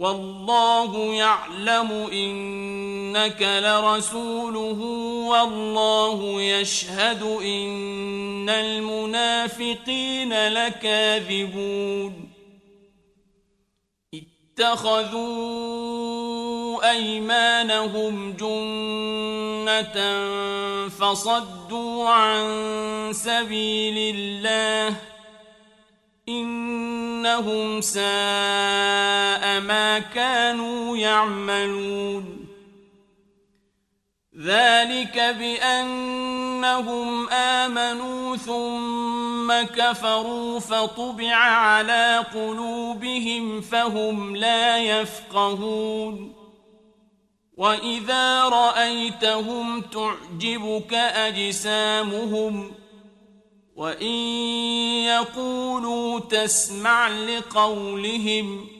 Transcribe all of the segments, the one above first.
والله يعلم إنك لرسوله والله يشهد إن المنافقين لكاذبون. اتخذوا أيمانهم جنة فصدوا عن سبيل الله إنهم ساء ما كانوا يعملون. ذلك بأنهم آمنوا ثم كفروا فطبع على قلوبهم فهم لا يفقهون. وإذا رأيتهم تعجبك أجسامهم وإن يقولوا تسمع لقولهم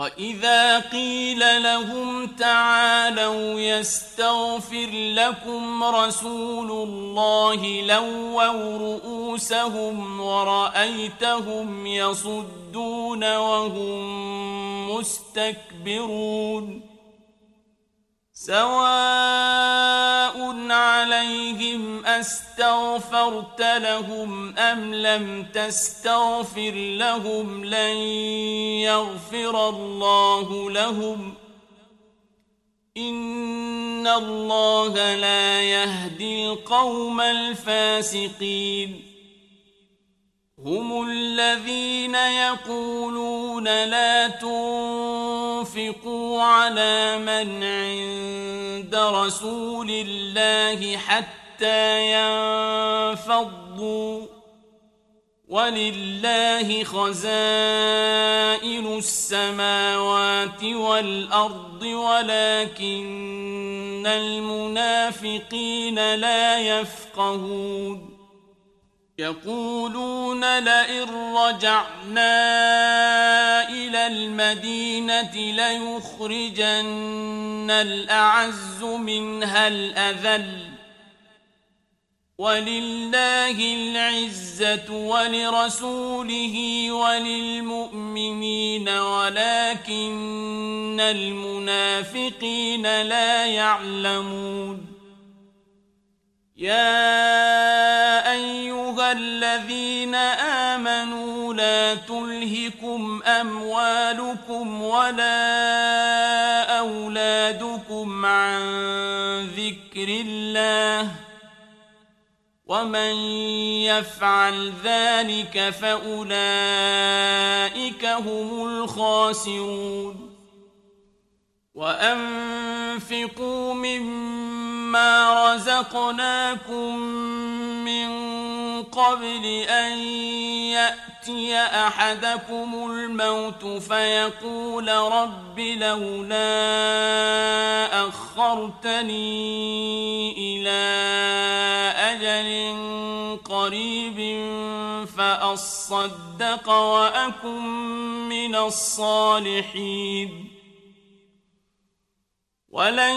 وإذا قيل لهم تعالوا يستغفر لكم رسول الله لووا رؤوسهم ورأيتهم يصدون وهم مستكبرون سواء عليهم أستغفرت لهم أم لم تستغفر لهم لن يغفر الله لهم إن الله لا يهدي القوم الفاسقين هم الذين يقولون لا تنفقوا على من عند رسول الله حتى ينفضوا. ولله خزائن السماوات والأرض ولكن المنافقين لا يفقهون. يقولون لئن رجعنا المدينة ليخرجن الأعز منها الأذل. ولله العزة ولرسوله وللمؤمنين ولكن المنافقين لا يعلمون. يا الذين آمنوا لا تلهكم أموالكم ولا أولادكم عن ذكر الله ومن يفعل ذلك فأولئك هم الخاسرون وأنفقوا مما رزقناكم قبل أن يأتي أحدكم الموت فيقول رب لولا أخرتني إلى أجل قريب فأصدق وأكن من الصالحين. ولن